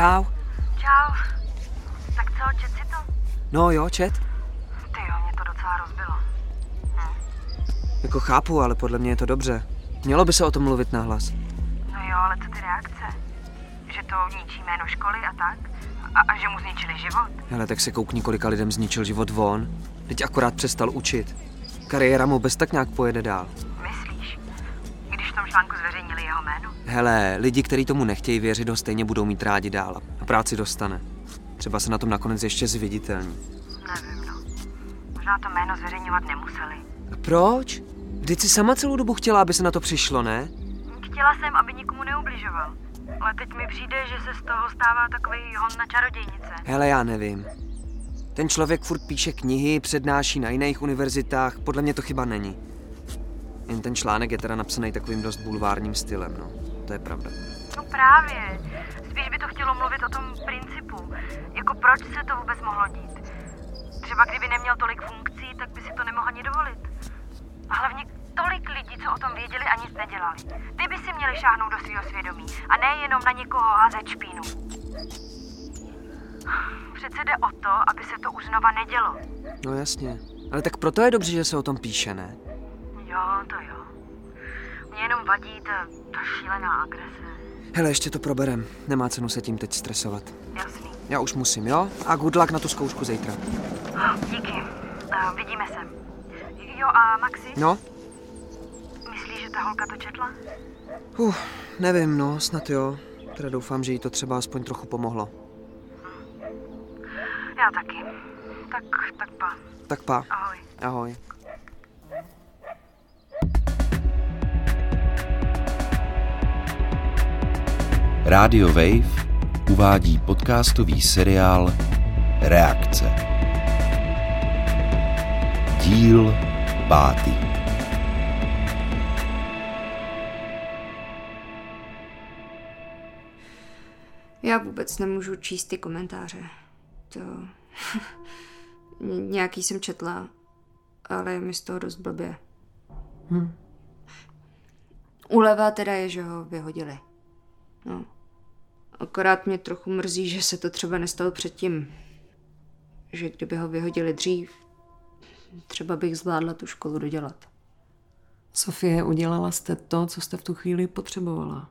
Čau. Čau. Tak co, čet si to? No jo, čet. Ty jo, mě to docela rozbilo. Jako chápu, ale podle mě je to dobře. Mělo by se o tom mluvit nahlas. No jo, ale co ty reakce? Že to ničí jméno školy a tak? A, a že mu zničili život? Hele, tak se koukni, kolika lidem zničil život von. Teď akorát přestal učit. Kariéra mu bez tak nějak pojede dál. Hele, lidi, kteří tomu nechtějí věřit, ho stejně budou mít rádi dál a práci dostane. Třeba se na tom nakonec ještě zviditelní. Nevím, no. Možná to jméno zveřejňovat nemuseli. A proč? Vždyť si sama celou dobu chtěla, aby se na to přišlo, ne? Chtěla jsem, aby nikomu neubližoval. Ale teď mi přijde, že se z toho stává takový hon na čarodějnice. Hele, já nevím. Ten člověk furt píše knihy, přednáší na jiných univerzitách, podle mě to chyba není. Jen ten článek je teda napsaný takovým dost bulvárním stylem, no. To je pravda. No právě. Spíš by to chtělo mluvit o tom principu. Jako proč se to vůbec mohlo dít. Třeba kdyby neměl tolik funkcí, tak by si to nemohl ani dovolit. A hlavně tolik lidí, co o tom věděli a nic nedělali. Ty by si měli šáhnout do svého svědomí a ne jenom na někoho házet špínu. Přece jde o to, aby se to už znova nedělo. No jasně. Ale tak proto je dobře, že se o tom píše, ne? Mě jenom vadí ta, ta šílená agrese. Hele, ještě to proberem. Nemá cenu se tím teď stresovat. Jasný. Já už musím, jo? A good luck na tu zkoušku zítra. Díky. Uh, vidíme se. Jo a Maxi, No? myslíš, že ta holka to četla? Uh, nevím, no, snad jo. Teda doufám, že jí to třeba aspoň trochu pomohlo. Já taky. Tak, tak pa. Tak pa. Ahoj. Ahoj. Radio Wave uvádí podcastový seriál Reakce. Díl pátý. Já vůbec nemůžu číst ty komentáře. To... Ně- Nějaký jsem četla, ale je mi z toho dost blbě. Hm. Uleva teda je, že ho vyhodili. No. Akorát mě trochu mrzí, že se to třeba nestalo předtím. Že kdyby ho vyhodili dřív, třeba bych zvládla tu školu dodělat. Sofie, udělala jste to, co jste v tu chvíli potřebovala.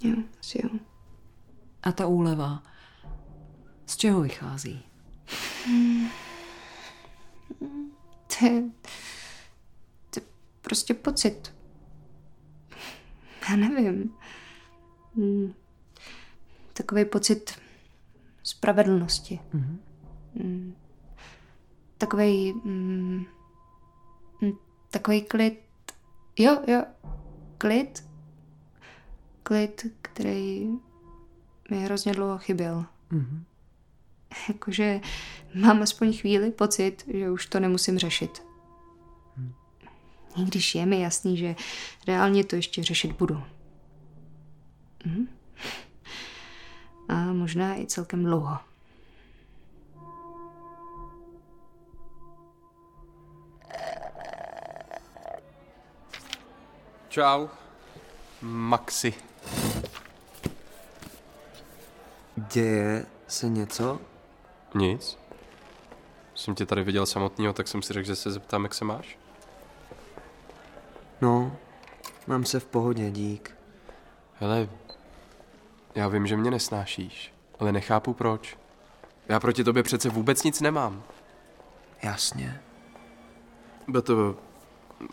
Jo, asi jo. A ta úleva, z čeho vychází? To je, to je prostě pocit. Já nevím. Hmm. Takový pocit spravedlnosti. Mm. Takový, mm, mm, takový klid. Jo, jo, klid. Klid, který mi hrozně dlouho chyběl. Jakože mám aspoň chvíli pocit, že už to nemusím řešit. I když je mi jasný, že reálně to ještě řešit budu. Mhm. A možná i celkem dlouho. Čau. Maxi. Děje se něco? Nic. Jsem tě tady viděl samotného, tak jsem si řekl, že se zeptám, jak se máš. No, mám se v pohodě, dík. Hele, já vím, že mě nesnášíš, ale nechápu proč. Já proti tobě přece vůbec nic nemám. Jasně. Bo to...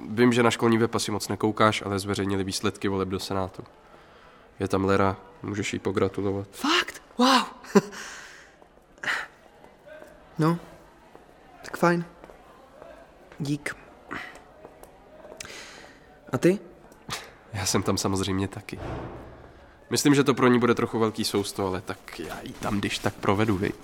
Vím, že na školní web asi moc nekoukáš, ale zveřejnili výsledky voleb do Senátu. Je tam Lera, můžeš jí pogratulovat. Fakt? Wow. no, tak fajn. Dík. A ty? Já jsem tam samozřejmě taky. Myslím, že to pro ní bude trochu velký sousto, ale tak já ji tam když tak provedu, viď?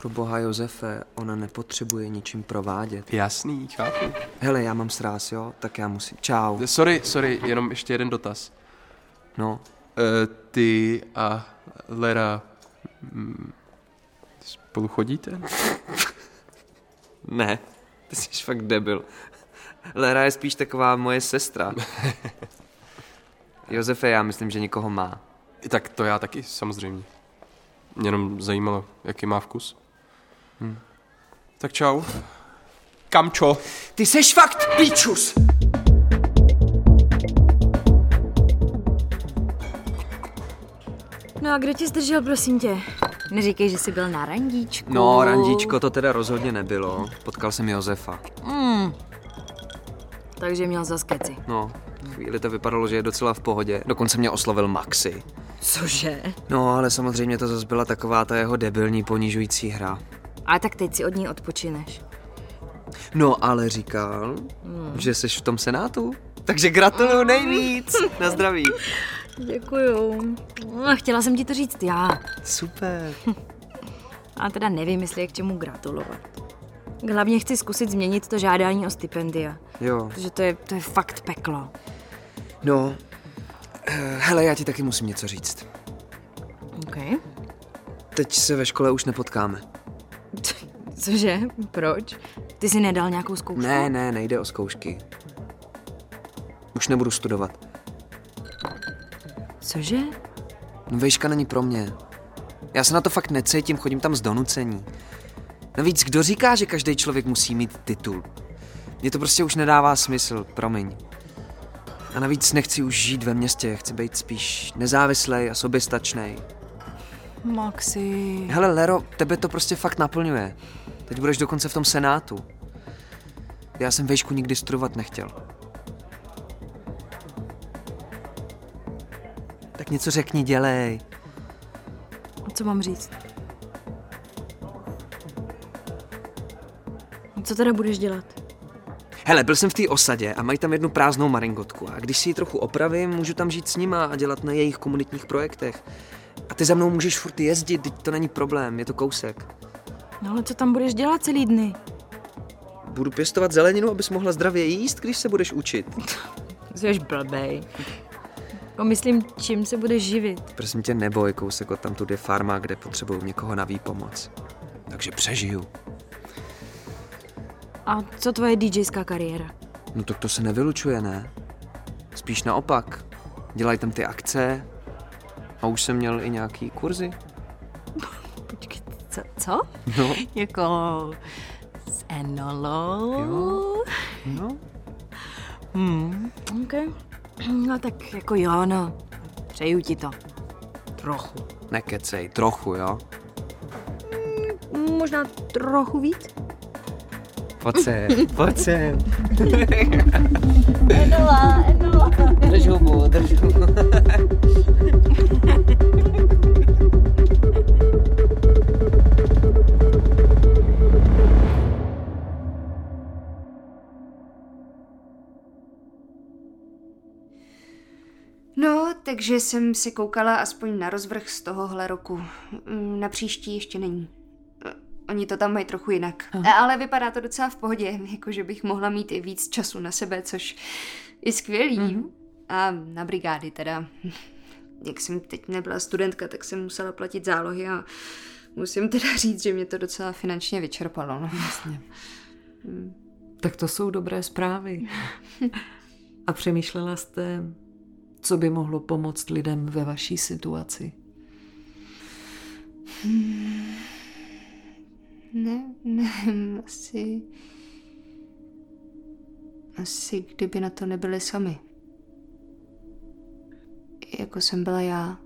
Pro boha Josefe, ona nepotřebuje ničím provádět. Jasný, chápu. Hele, já mám sráz, jo? Tak já musím. Čau. Sorry, sorry, jenom ještě jeden dotaz. No, E, ty a Lera mm, spolu chodíte? ne. Ty jsi fakt debil. Lera je spíš taková moje sestra. Josefe, já myslím, že nikoho má. Tak to já taky, samozřejmě. Mě jenom zajímalo, jaký má vkus. Hm. Tak čau. Kamčo. Ty seš fakt píčus! No a kdo tě zdržel, prosím tě? Neříkej, že jsi byl na randíčku. No, randíčko to teda rozhodně nebylo. Potkal jsem Josefa. Mm. Takže měl za skeci. No, chvíli to vypadalo, že je docela v pohodě. Dokonce mě oslovil Maxi. Cože? No, ale samozřejmě to zase byla taková ta jeho debilní ponižující hra. Ale tak teď si od ní odpočineš. No, ale říkal, hmm. že jsi v tom senátu. Takže gratuluju nejvíc. Na zdraví. Děkuju. No, chtěla jsem ti to říct já. Super. A teda nevím, jestli je k čemu gratulovat. Hlavně chci zkusit změnit to žádání o stipendia. Jo. Protože to je, to je fakt peklo. No, eh, hele, já ti taky musím něco říct. OK. Teď se ve škole už nepotkáme. Cože? Proč? Ty jsi nedal nějakou zkoušku? Ne, ne, nejde o zkoušky. Už nebudu studovat. Cože? No vejška není pro mě. Já se na to fakt necítím, chodím tam z donucení. Navíc kdo říká, že každý člověk musí mít titul? Mně to prostě už nedává smysl, promiň. A navíc nechci už žít ve městě, chci být spíš nezávislej a soběstačnej. Maxi. Hele, Lero, tebe to prostě fakt naplňuje. Teď budeš dokonce v tom senátu. Já jsem vejšku nikdy studovat nechtěl. Tak něco řekni, dělej. Co mám říct? Co teda budeš dělat? Hele, byl jsem v té osadě a mají tam jednu prázdnou maringotku a když si ji trochu opravím, můžu tam žít s nima a dělat na jejich komunitních projektech. A ty za mnou můžeš furt jezdit, teď to není problém, je to kousek. No ale co tam budeš dělat celý dny? Budu pěstovat zeleninu, abys mohla zdravě jíst, když se budeš učit. Jsi blbej. No myslím, čím se budeš živit? Prosím tě, neboj, kousek od tamtud je farma, kde potřebuju někoho na výpomoc. Takže přežiju. A co tvoje DJská kariéra? No tak to se nevylučuje, ne? Spíš naopak. Dělají tam ty akce a už jsem měl i nějaký kurzy. Počkej, co? co? No, Jako s enolou? Jo. no. Hmm, OK. No tak jako jo, no. Přeju ti to. Trochu. Nekecej, trochu, jo? Možná trochu víc? Pojď sem, pojď sem. Enola, Enola. Drž hubu, drž hubu. No, takže jsem si koukala aspoň na rozvrh z tohohle roku. Mm, Na příští ještě není. Oni to tam mají trochu jinak. Aha. Ale vypadá to docela v pohodě, jakože bych mohla mít i víc času na sebe, což je skvělý. Mhm. A na brigády teda. Jak jsem teď nebyla studentka, tak jsem musela platit zálohy a musím teda říct, že mě to docela finančně vyčerpalo. No. Jasně. Tak to jsou dobré zprávy. A přemýšlela jste, co by mohlo pomoct lidem ve vaší situaci? Ne, ne, asi... Asi kdyby na to nebyli sami. Jako jsem byla já.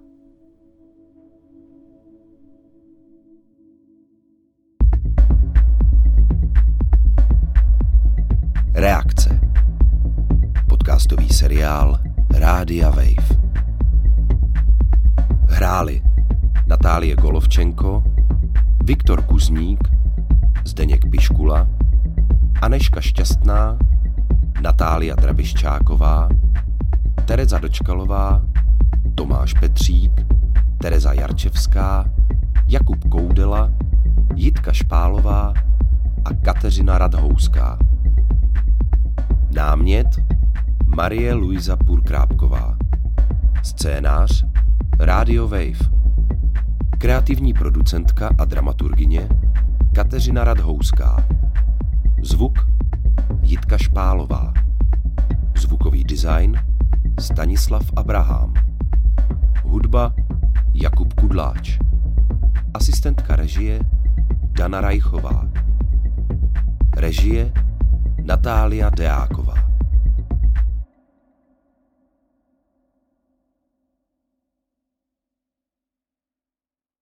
Reakce. Podcastový seriál Rádia Wave. Hráli Natálie Golovčenko, Viktor Kuzník, Zdeněk Piškula, Aneška Šťastná, Natália Drabiščáková, Tereza Dočkalová, Tomáš Petřík, Tereza Jarčevská, Jakub Koudela, Jitka Špálová a Kateřina Radhouská. Námět Marie Luisa Purkrápková. Scénář Radio Wave. Kreativní producentka a dramaturgině Kateřina Radhouská. Zvuk Jitka Špálová. Zvukový design Stanislav Abraham. Hudba Jakub Kudláč. Asistentka režie Dana Rajchová. Režie Natália Deáková.